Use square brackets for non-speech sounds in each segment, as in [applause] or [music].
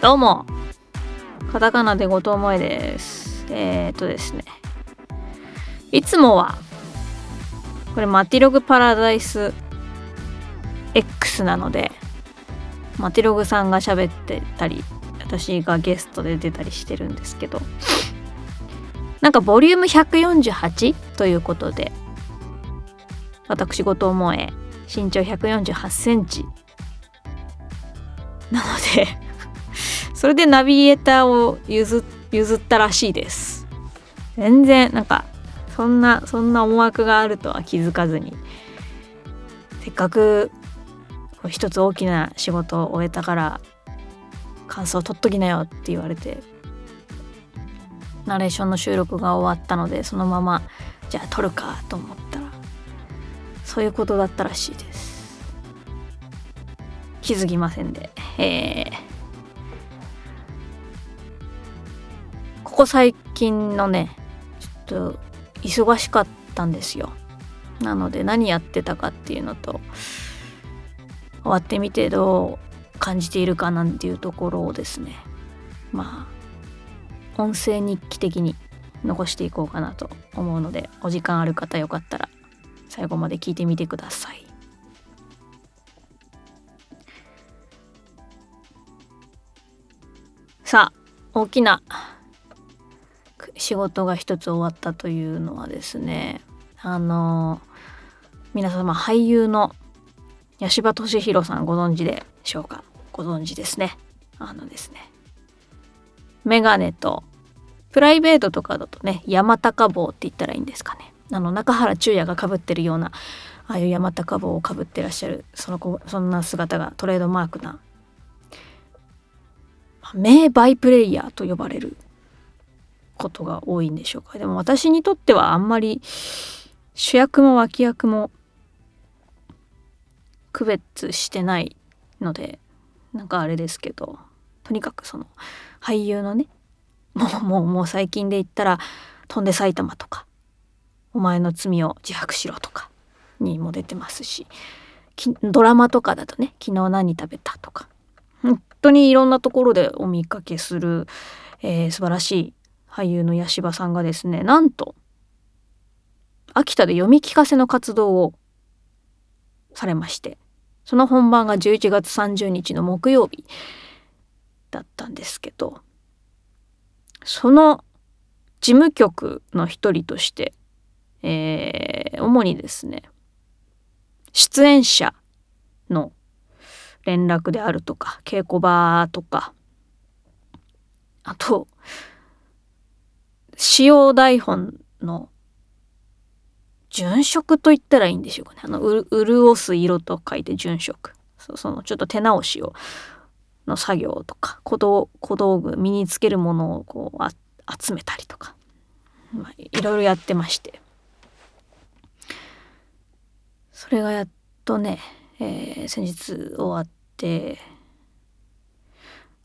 どうも。カタカナで後藤萌です。えー、っとですね。いつもはこれマティログパラダイス X なのでマティログさんが喋ってたり私がゲストで出たりしてるんですけどなんかボリューム148ということで私後藤萌え身長148センチ。なので [laughs] それでナビゲーターを譲ったらしいです。全然なんかそんなそんな思惑があるとは気づかずに。せっかく一つ大きな仕事を終えたから感想取っときなよって言われてナレーションの収録が終わったのでそのままじゃあ撮るかと思ったらそういうことだったらしいです。気づきませんで。えー、ここ最近のねちょっと忙しかったんですよ。なので何やってたかっていうのと終わってみてどう感じているかなんていうところをですね。まあ音声日記的に残していこうかなと思うのでお時間ある方よかったら最後まで聞いてみてください。さあ大きな仕事が一つ終わったというのはですねあの皆様俳優の八柴俊弘さんご存知でしょうか？ご存知ですね。あのですねメガネとプライベートとかだとね山高帽って言ったらいいんですかね。あの中原中也がかぶってるようなああいう山高帽をかぶってらっしゃるその子そんな姿がトレードマークな名バイプレイヤーと呼ばれることが多いんでしょうか。でも私にとってはあんまり主役も脇役も区別してないのでなんかあれですけどとにかくその俳優のねもうもうもう最近で言ったら「飛んで埼玉」とか「お前の罪を自白しろ」とかにも出てますしドラマとかだとね「昨日何食べた」とか本当にいろんなところでお見かけする、えー、素晴らしい俳優の八柴さんがですねなんと秋田で読み聞かせの活動をされましてその本番が11月30日の木曜日だったんですけどその事務局の一人として、えー、主にですね出演者の連絡であるとか稽古場とかあと使用台本の殉職と言ったらいいんでしょうかね。あの、潤す色と書いて殉職。そそのちょっと手直しをの作業とか小道小道具身につけるものをこう集めたりとか、まあ、いろいろやってましてそれがやっとね、えー、先日終わって。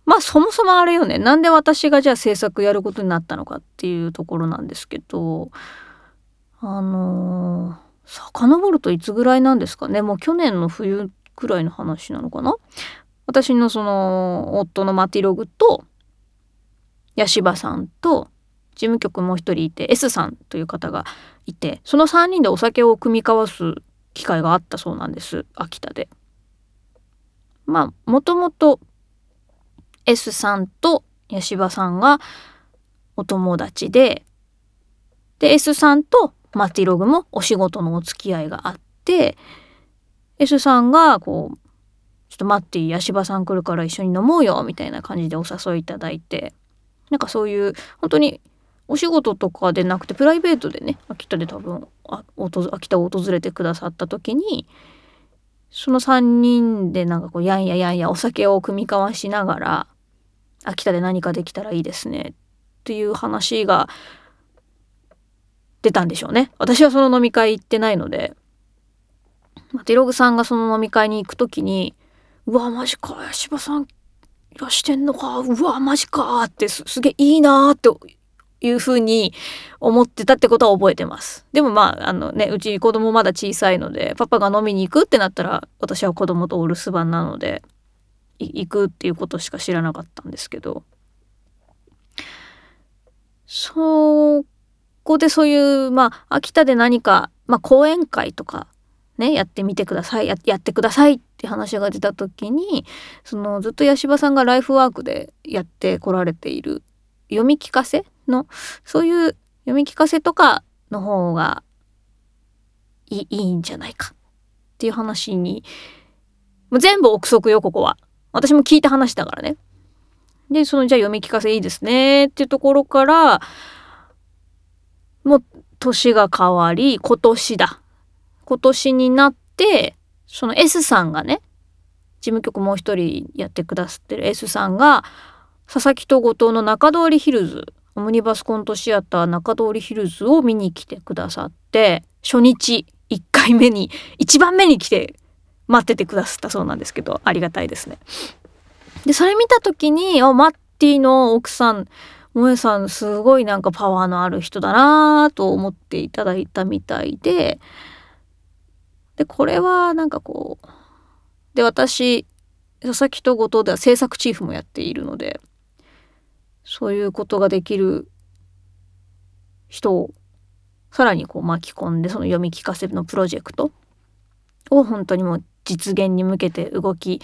まあそもそもあれよね。なんで私がじゃあ制作やることになったのかっていうところなんですけど。あのー、遡るといつぐらいなんですかね。もう去年の冬くらいの話なのかな。私のその夫のマティログと八柴さんと事務局もう一人いて S さんという方がいて。その3人でお酒を組み交わす機会があったそうなんです秋田で。まあもともと S さんと八柴さんがお友達でで S さんとマティログもお仕事のお付き合いがあって S さんがこう「ちょっと待って八柴さん来るから一緒に飲もうよ」みたいな感じでお誘いいただいてなんかそういう本当にお仕事とかでなくてプライベートでね秋田で多分あ秋田を訪れてくださった時にその3人でなんかこうやんややんやお酒を酌み交わしながら秋田で何かできたらいいですねっていう話が出たんでしょうね。私はその飲み会行ってないので。ティログさんがその飲み会に行く時に「うわマジか柴さんいらしてんのかうわマジか」ってすげえいいなっていうふうに思ってたってことは覚えてます。でもまあ、あのね、うち子供まだ小さいので、パパが飲みに行くってなったら、私は子供とお留守番なので、行くっていうことしか知らなかったんですけど、そこでそういう、まあ、秋田で何か、まあ、講演会とか、ね、やってみてくださいや、ってくださいって話が出た時に、そのずっと八柴さんがライフワークでやってこられている読み聞かせのそういう読み聞かせとかの方がいいんじゃないかっていう話にもう全部憶測よここは。私も聞いた話だからね。でそのじゃあ読み聞かせいいですねっていうところからもう年が変わり今年だ。今年になってその S さんがね事務局もう一人やってくださってる S さんが佐々木と後藤の中通りヒルズオムニバスコントシアター中通りヒルズを見に来てくださって初日1回目に1番目に来て待っててくださったそうなんですけどありがたいですね。でそれ見た時にあマッティの奥さん萌さんすごいなんかパワーのある人だなと思っていただいたみたいででこれはなんかこうで私佐々木と後藤では制作チーフもやっているのでそういうことができる人をさらにこう巻き込んでその読み聞かせのプロジェクトを本当にもう実現に向けて動き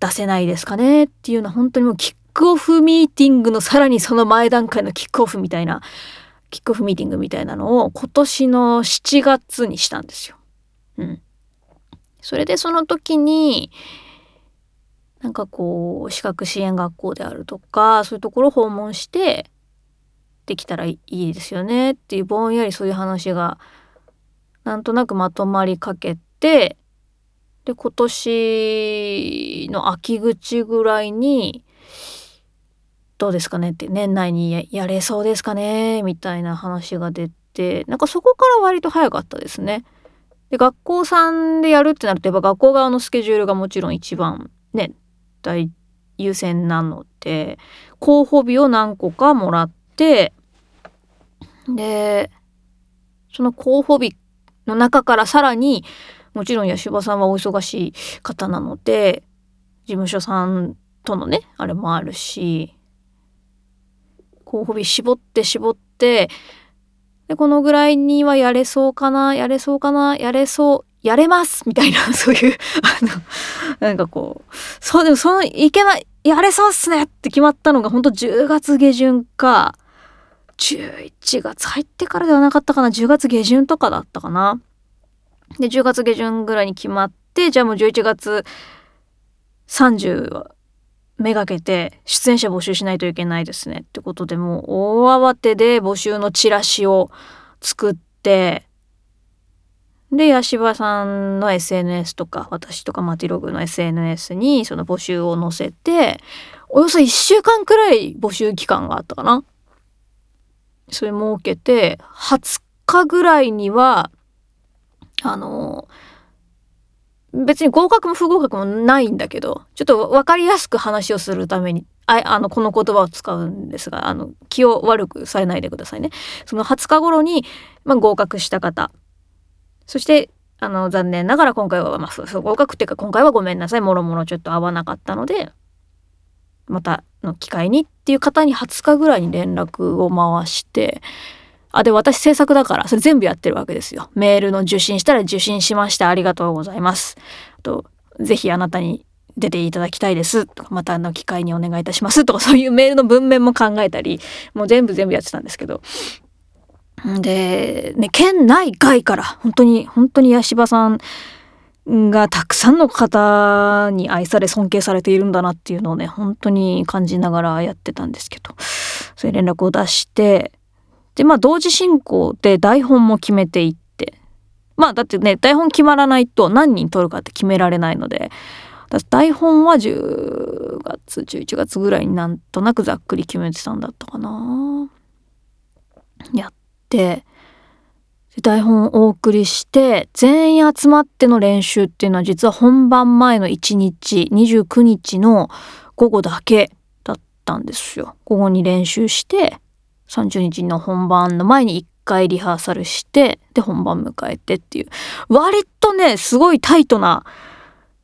出せないですかねっていうのは本当にもうキックオフミーティングのさらにその前段階のキックオフみたいなキックオフミーティングみたいなのを今年の7月にしたんですよ。うん。それでその時になんかこう資格支援学校であるとかそういうところを訪問してできたらいいですよねっていうぼんやりそういう話がなんとなくまとまりかけてで今年の秋口ぐらいにどうですかねって年内にやれそうですかねみたいな話が出てなんかそこから割と早かったですね。で学校さんでやるってなるとやっぱ学校側のスケジュールがもちろん一番ね対優先なので候補日を何個かもらってでその候補日の中からさらにもちろん八柴さんはお忙しい方なので事務所さんとのねあれもあるし候補日絞って絞ってでこのぐらいにはやれそうかなやれそうかなやれそうやれますみたいな、[laughs] そういう、あの、なんかこう、そう、でもその、いけない、やれそうっすねって決まったのが、ほんと10月下旬か、11月入ってからではなかったかな、10月下旬とかだったかな。で、10月下旬ぐらいに決まって、じゃあもう11月30はめがけて出演者募集しないといけないですねってことでもう大慌てで募集のチラシを作ってで、八柴さんの SNS とか、私とかマティログの SNS にその募集を載せて、およそ1週間くらい募集期間があったかな。それ設けて、20日ぐらいには、あの、別に合格も不合格もないんだけど、ちょっと分かりやすく話をするために、ああの、この言葉を使うんですが、あの、気を悪くされないでくださいね。その20日頃に、まあ、合格した方そしてあの残念ながら今回はまあ合格っていうか今回はごめんなさい。もろもろちょっと合わなかったのでまたの機会にっていう方に20日ぐらいに連絡を回してあで私制作だからそれ全部やってるわけですよ。メールの受信したら受信しました。ありがとうございます。とぜひあなたに出ていただきたいです。とかまたの機会にお願いいたします。とかそういうメールの文面も考えたりもう全部全部やってたんですけどで、ね、県内外から本当に本当に八柴さんがたくさんの方に愛され尊敬されているんだなっていうのをね本当に感じながらやってたんですけどそういう連絡を出してでまあ同時進行で台本も決めていってまあだってね台本決まらないと何人撮るかって決められないので台本は10月11月ぐらいになんとなくざっくり決めてたんだったかな。やっ台本をお送りして全員集まっての練習っていうのは実は本番前の1日29日の午後だけだったんですよ。午後に練習して30日の本番の前に1回リハーサルしてで本番迎えてっていう割とねすごいタイトな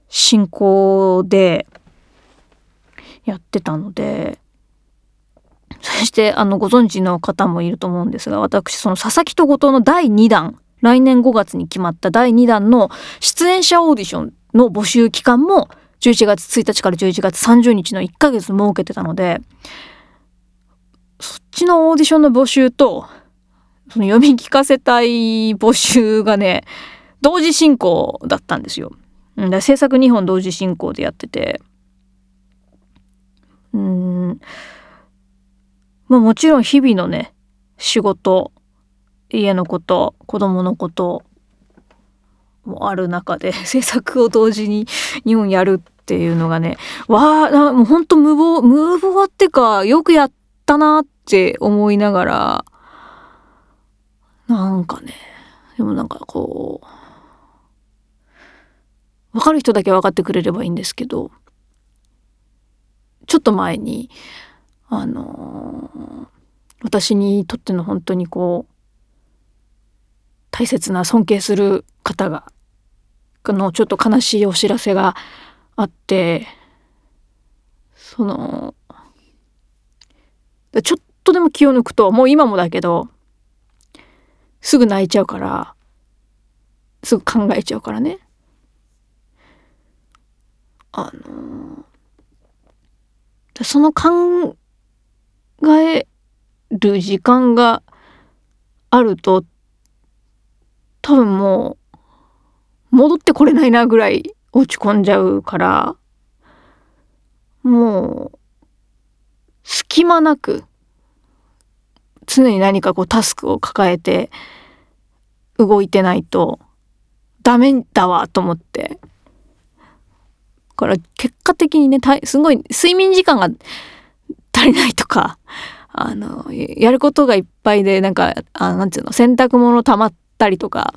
進行でやってたのでそしてあのご存知の方もいると思うんですが私その佐々木と後藤の第2弾来年5月に決まった第2弾の出演者オーディションの募集期間も11月1日から11月30日の1ヶ月設けてたのでそっちのオーディションの募集とその読み聞かせたい募集がね同時進行だったんですよ。で制作2本同時進行でやっててうんまあもちろん日々のね仕事家のこと子供のこともある中で [laughs] 制作を同時に2本やるっていうのがねわあもうほんと無謀無謀ってかよくやったなって思いながらなんかねでもなんかこう分かる人だけ分かってくれればいいんですけどちょっと前にあのー、私にとっての本当にこう大切な尊敬する方がのちょっと悲しいお知らせがあってそのちょっとでも気を抜くともう今もだけどすぐ泣いちゃうからすぐ考えちゃうからね。あのその考える時間があると多分もう戻ってこれないなぐらい落ち込んじゃうからもう隙間なく常に何かこうタスクを抱えて動いてないとダメだわと思って。だから結果的にねすごい睡眠時間が足りないとか [laughs] あのやることがいっぱいでなんかあなんていうの洗濯物溜まったりとか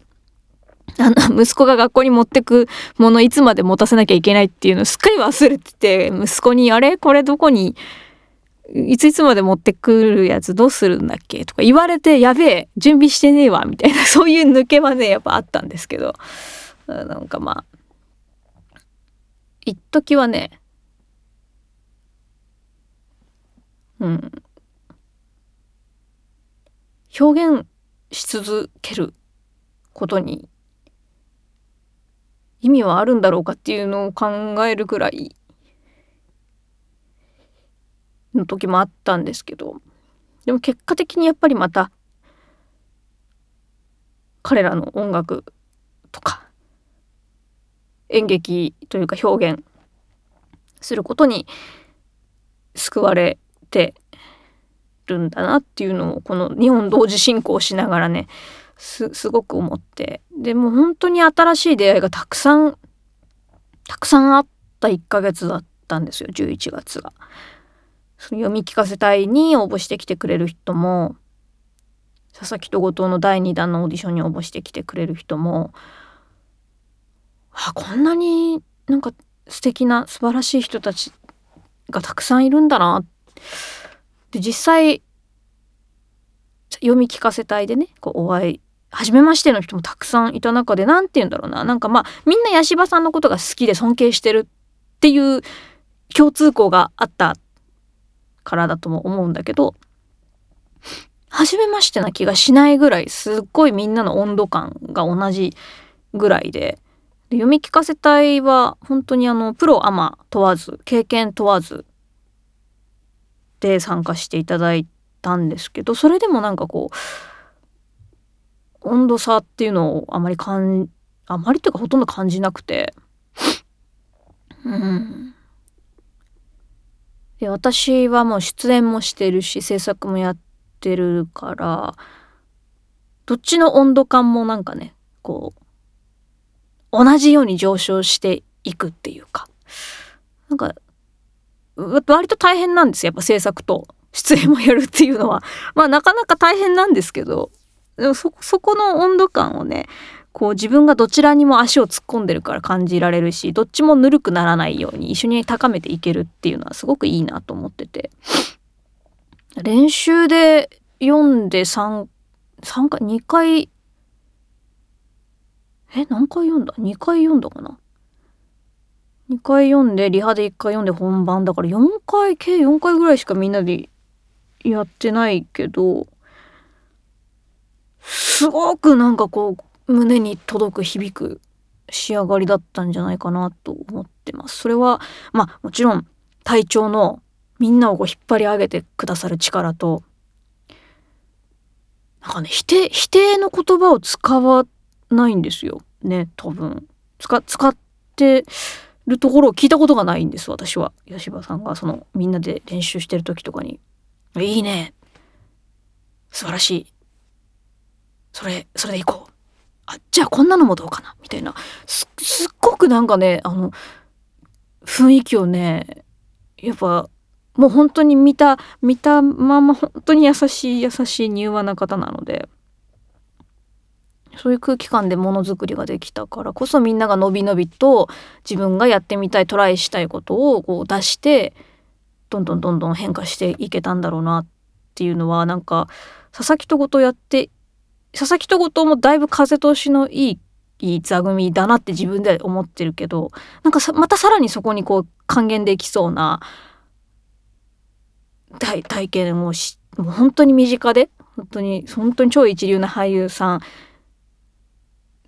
あの息子が学校に持ってくものいつまで持たせなきゃいけないっていうのをすっかり忘れてて息子に「あれ？これどこに？いついつまで持ってくるやつどうするんだっけ?」とか言われて「やべえ準備してねえわ」みたいな [laughs] そういう抜けはねやっぱあったんですけどなんかまあ一時はねうん表現し続けることに意味はあるんだろうかっていうのを考えるくらいの時もあったんですけどでも結果的にやっぱりまた彼らの音楽とか演劇というか表現することに救われてるんだなっていうのをこの日本同時進行しながらねすすごく思ってでも本当に新しい出会いがたくさんたくさんあった1ヶ月だったんですよ11月が。その読み聞かせ隊に応募してきてくれる人も佐々木と後藤の第2弾のオーディションに応募してきてくれる人もあこんなになんか素敵な素晴らしい人たちがたくさんいるんだなで実際読み聞かせ隊でねこうお会い初めましての人もたくさんいた中で何て言うんだろうな。なんかまあみんな八柴さんのことが好きで尊敬してるっていう共通項があったからだとも思うんだけど初めましてな気がしないぐらいすっごいみんなの温度感が同じぐらいでで読み聞かせ隊は本当にあのプロアマ問わず経験問わずで参加していただいたんですけどそれでもなんかこう温度差っていうのをあまり感あまりというかほとんど感じなくて。うん。で私はもう出演もしてるし制作もやってるからどっちの温度感もなんかねこう同じように上昇していくっていうか。なんか割と大変なんですやっぱ制作と出演もやるっていうのは。[laughs] まあなかなか大変なんですけど。でもそそこの温度感をねこう自分がどちらにも足を突っ込んでるから感じられるしどっちもぬるくならないように一緒に高めていけるっていうのはすごくいいなと思ってて。練習で読んで3、3回、2回、え、何回読んだ ?2 回読んだかな？?2 回読んで、リハで1回読んで本番だから4回、計4回ぐらいしかみんなでやってないけど、すごくなんかこう、胸に届く響く仕上がりだったんじゃないかなと思ってます。それは、まあもちろん体調のみんなをこう引っ張り上げてくださる力と、なんかね、否定、否定の言葉を使わないんですよ。ね、多分。使、使ってるところを聞いたことがないんです、私は。吉羽さんがそのみんなで練習してる時とかに。いいね。素晴らしい。それ、それでいこう。あ、じゃあこんなのもどうかなみたいな。す、っごくなんかね、あの、雰囲気をね、やっぱ、もう本当に見た、見たまま本当に優しい優しい柔和な方なので、そういう空気感でものづくりができたからこそみんながのびのびと自分がやってみたいトライしたいことをこう出してどんどんどんどん変化していけたんだろうなっていうのはなんか佐々木とごとやって佐々木と後藤もだいぶ風通しのいいいい座組だなって自分で思ってるけどなんかまたさらにそこにこう還元できそうな体体験をしもう本当に身近で本当に本当に超一流な俳優さん、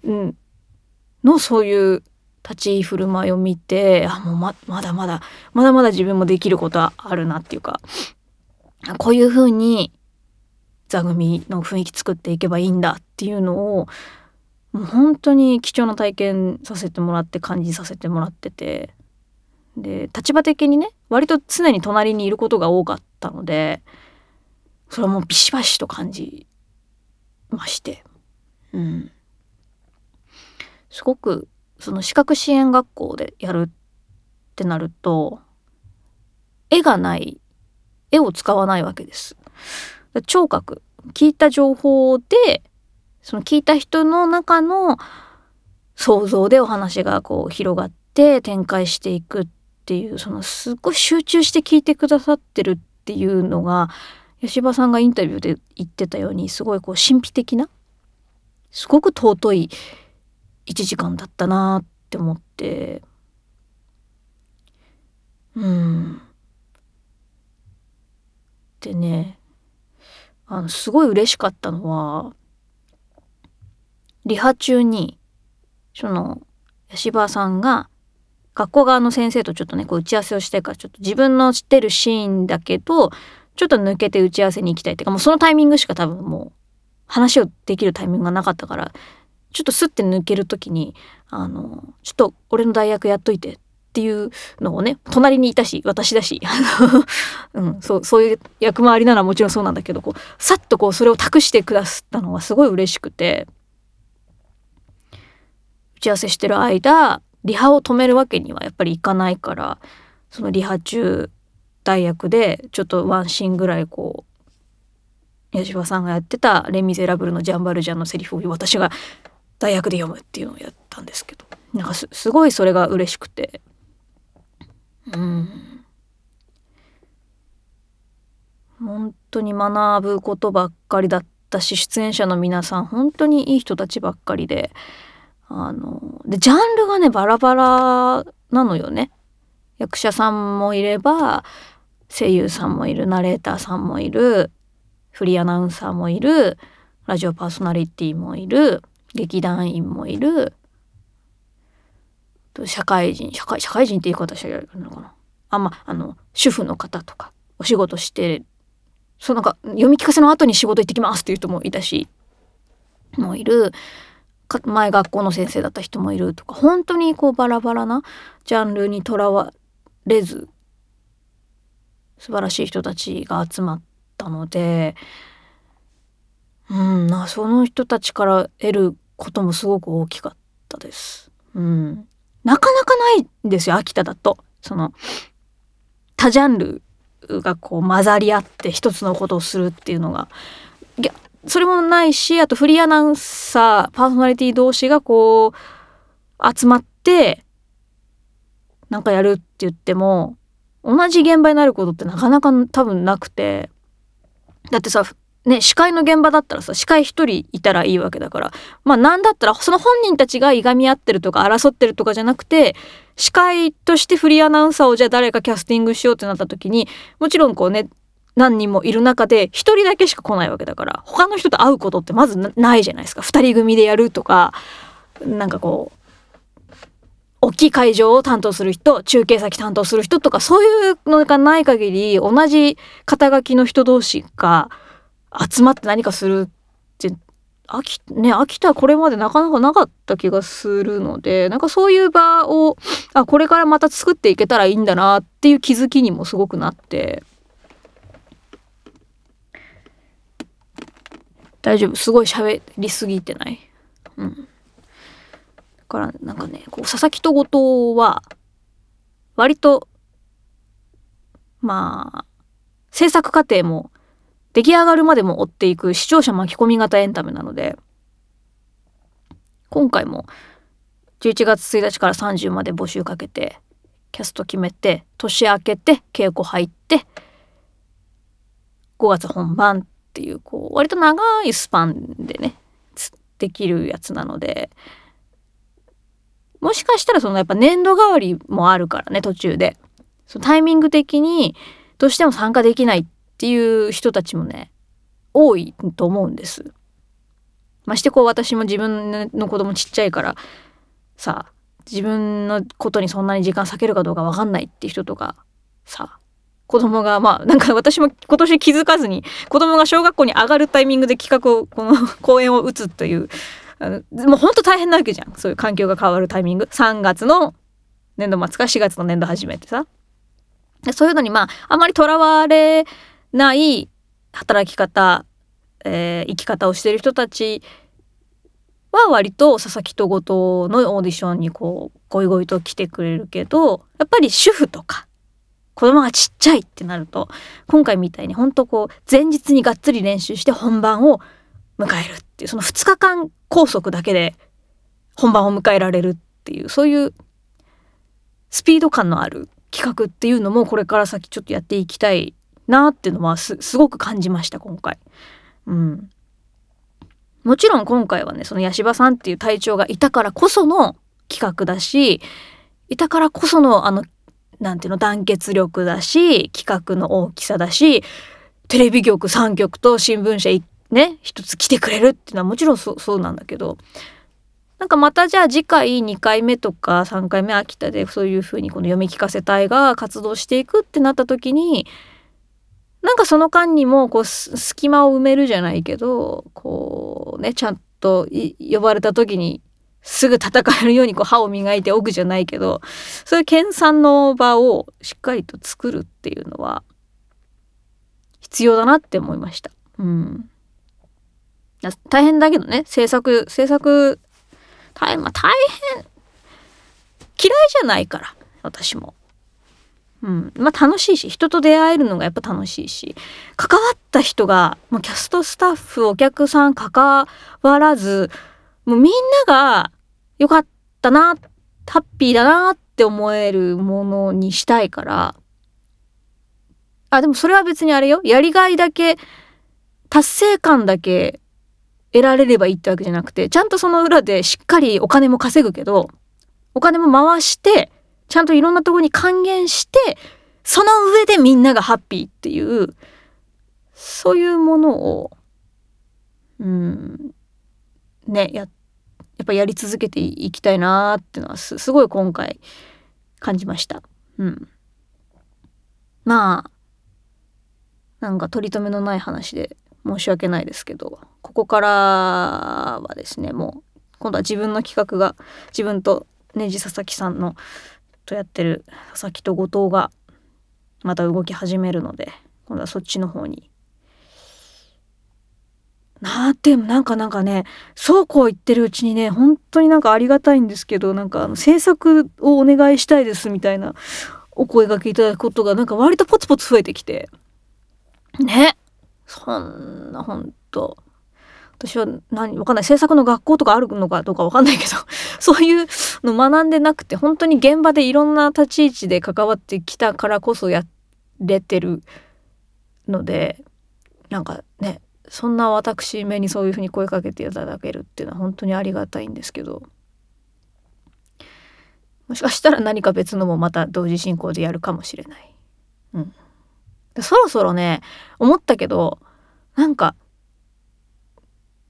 うん、のそういう立ち居振る舞いを見てあもうままだまだまだまだ自分もできることはあるなっていうかこういうふうに座組の雰囲気作っていけばいいんだっていうのをもう本当に貴重な体験させてもらって感じさせてもらっててで立場的にね割と常に隣にいることが多かったのでそれはもうビシバシと感じましてうん。すごくその視覚支援学校でやるってなると絵がない絵を使わないわけです。聴覚聞いた情報でその聞いた人の中の想像でお話がこう広がって展開していくっていうそのすっごい集中して聞いてくださってるっていうのが吉羽さんがインタビューで言ってたようにすごいこう神秘的なすごく尊い1時間だったなって思って。うん。でねあのすごい嬉しかったのはリハ中にその吉羽さんが学校側の先生とちょっとねこう打ち合わせをしてからちょっと自分の知ってるシーンだけどちょっと抜けて打ち合わせに行きたいっていうかもうそのタイミングしか多分もう話をできるタイミングがなかったからちょっとスッて抜ける時にあのちょっと俺の代役やっといてっていうのをね隣にいたし私だし [laughs] うん、そうそういう役回りならもちろんそうなんだけどこうさっとこうそれを託してくださったのはすごい嬉しくて打ち合わせしてる間リハを止めるわけにはやっぱりいかないからそのリハ中代役でちょっとワンシーンぐらいこう吉羽さんがやってた「レ・ミゼラブル」のジャンバルジャンのセリフを私が代役で読むっていうのをやったんですけど。なんかすごいそれが嬉しくて。うん。本当に学ぶことばっかりだったし出演者の皆さん本当にいい人たちばっかりで。あのでジャンルがねバラバラなのよね。役者さんもいれば声優さんもいるナレーターさんもいるフリーアナウンサーもいるラジオパーソナリティもいる。劇団員もいる。社会人社会社会人って言い方したらいいのかな。あんまあの主婦の方とかお仕事してそうなんか読み聞かせの後に仕事行ってきますっていう人もいたしもいる。前学校の先生だった人もいるとか本当にこうバラバラなジャンルにとらわれず素晴らしい人たちが集まったのでうんその人たちから得ることもすごく大きかったです。うん、なかなかないんですよ秋田だと。その多ジャンルがこう混ざり合って一つのことをするっていうのがそれもないしあとフリーアナウンサーパーソナリティ同士がこう集まってなんかやるって言っても同じ現場になることってなかなか多分なくてだってさね司会の現場だったらさ司会一人いたらいいわけだから。まあなんだったらその本人たちがいがみ合ってるとか争ってるとかじゃなくて司会としてフリーアナウンサーをじゃあ誰かキャスティングしようってなった時にもちろんこうね何人もいる中で1人だけしか来ないわけだから他の人と会うことってまずないじゃないですか。2人組でやるとかなんかこう大きい会場を担当する人中継先担当する人とかそういうのがない限り同じ肩書きの人同士が集まって何かするって秋ね秋田これまでなかなかなかった気がするのでなんかそういう場をあこれからまた作っていけたらいいんだなっていう気づきにもすごくなって。大丈夫。すごい喋りすぎてない。うん。だからなんかねこう佐々木と後藤は割とまあ制作過程も出来上がるまでも追っていく視聴者巻き込み型エンタメなので今回も11月1日から30まで募集かけてキャスト決めて年明けて稽古入って5月本番っていうこう割と長いスパンでねできるやつなのでもしかしたらそのやっぱ年度替わりもあるからね途中で。そのタイミング的にどうしても参加できないっっていう人たちもね多いと思うんです。ましてこう私も自分の子供ちっちゃいからさ自分のことにそんなに時間割けるかどうか分かんないって人とかさ子供がまあなんか [laughs] 私も今年気づかずに子供が小学校に上がるタイミングで企画をこの [laughs] 公演を打つというあのもうほんと大変なわけじゃん。そういう環境が変わるタイミング。3月の年度末か4月の年度始めてさ。そういうのにまああまりとらわれない働き方、えー、生き方をしてる人たちは割と佐々木と後藤のオーディションにこうゴイゴイと来てくれるけどやっぱり主婦とか子供がちっちゃいってなると今回みたいに本当こう前日にがっつり練習して本番を迎えるっていうその2日間拘束だけで本番を迎えられるっていうそういうスピード感のある企画っていうのもこれから先ちょっとやっていきたいなっていうのはすごく感じました今回。うん、もちろん今回はねその八柴さんっていう隊長がいたからこその企画だしいたからこそのあのなんていうの団結力だし企画の大きさだしテレビ局3局と新聞社ね一つ来てくれるっていうのはもちろんそうなんだけどなんかまたじゃあ次回2回目とか3回目秋田でそういうふうにこの読み聞かせ隊が活動していくってなった時になんかその間にもこう隙間を埋めるじゃないけどこうねちゃんと呼ばれた時にすぐ戦えるようにこう歯を磨いておくじゃないけどそういう研鑽の場をしっかりと作るっていうのは必要だなって思いました。うん、大変だけどね制作制作大変まあ大変嫌いじゃないから私も。うん、まあ楽しいし人と出会えるのがやっぱ楽しいし関わった人がもうキャストスタッフお客さん関わらずもうみんなが良かったなハッピーだなって思えるものにしたいからあでもそれは別にあれよ。やりがいだけ達成感だけ得られればいいってわけじゃなくてちゃんとその裏でしっかりお金も稼ぐけどお金も回してちゃんといろんなとこに還元してその上でみんながハッピーっていうそういうものをうんねややっぱやり続けていきたいなっていうのはすごい今回感じました。うん、まあなんか取り留めのない話で申し訳ないですけどここからはですねもう今度は自分の企画が自分とねじ佐々木さんのとやってる佐々木と後藤がまた動き始めるので今度はそっちの方に。なってなんかなんかねそうこう言ってるうちにね本当になんかありがたいんですけどなんかあの制作をお願いしたいですみたいなお声がけいただくことがなんか割とポツポツ増えてきて。ね。そんなほんと私は何わかんない。制作の学校とかあるのかどうかわかんないけど [laughs] そういうの学んでなくて本当に現場でいろんな立ち位置で関わってきたからこそやれてるのでなんかねそんな私目にそういうふうに声かけていただけるっていうのは本当にありがたいんですけど。もしかしたら何か別のもまた同時進行でやるかもしれない。うん、そろそろね思ったけどなんか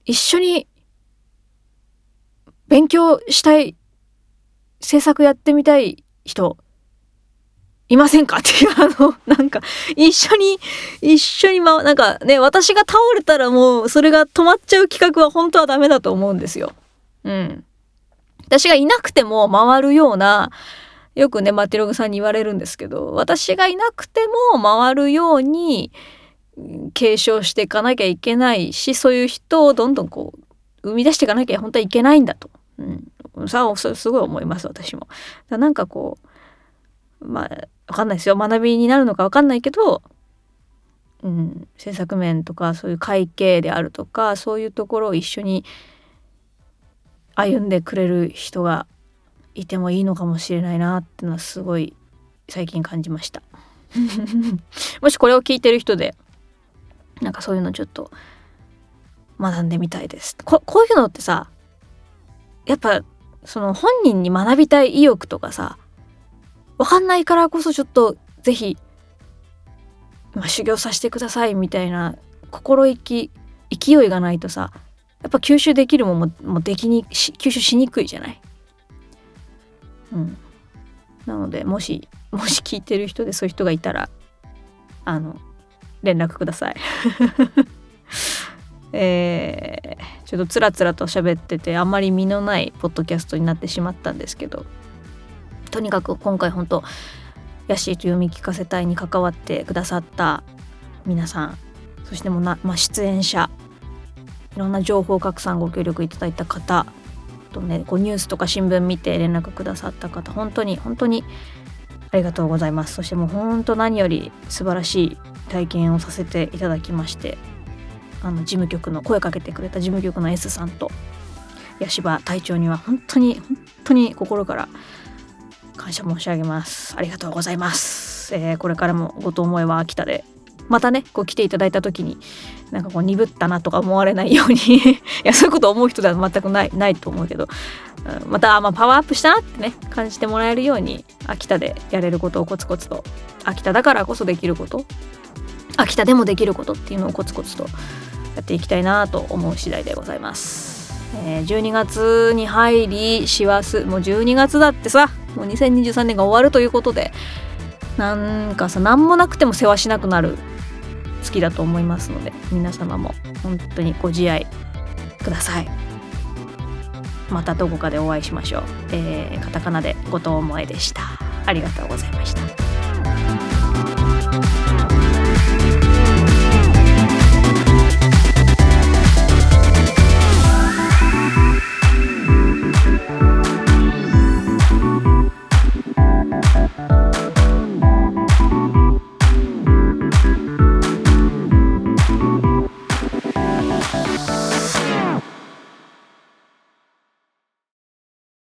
一緒に勉強したい制作やってみたい人いませんかっていうあのなんか一緒に一緒にまなんかね私が倒れたらもうそれが止まっちゃう企画は本当はダメだと思うんですよ。うん。私がいなくても回るようなよくねマテログさんに言われるんですけど私がいなくても回るように継承していかなきゃいけないしそういう人をどんどんこう生み出していかなきゃ本当はいけないんだと、うん、さあすごい思います私も。だなんかこうまあ分かんないですよ。学びになるのか分かんないけど、うん、制作面とかそういう会計であるとかそういうところを一緒に歩んでくれる人がいてもいいのかもしれないなってのはすごい最近感じました。[laughs] もしこれを聞いてる人でなんかそういうのちょっと学んでみたいですここういうのってさやっぱその本人に学びたい意欲とかさ分かんないからこそちょっと是非、まあ、修行させてくださいみたいな心意気勢いがないとさやっぱ吸収できるもんももできに吸収しにくいじゃない？うん、なのでもしもし聞いてる人でそういう人がいたらあの連絡ください。[laughs] えー、ちょっとつらつらと喋っててあんまり身のないポッドキャストになってしまったんですけどとにかく今回本当ヤシーと読み聞かせたいに関わってくださった皆さんそしてもな、まあ、出演者いろんな情報拡散ご協力いただいた方とねこうニュースとか新聞見て連絡くださった方本当に本当にありがとうございますそしてもう本当何より素晴らしい体験をさせていただきましてあの事務局の声かけてくれた事務局の S さんと八柴隊長には本当に本当に心から感謝申し上げます。ありがとうございます、えー、これからもごと思いは秋田でまたねこう来ていただいた時になんかこう鈍ったなとか思われないように [laughs] いやそういうこと思う人では全くないないと思うけど、うん、またまあパワーアップしたなってね感じてもらえるように秋田でやれることをコツコツと秋田だからこそできること秋田でもできることっていうのをコツコツとやっていきたいなと思う次第でございます。えー、12月に入り師走もう12月だってさもう2023年が終わるということでなんかさ何もなくても世話しなくなる月だと思いますので皆様も本当にご自愛ください。またどこかでお会いしましょう、えー、カタカナで後藤萌でした。ありがとうございました。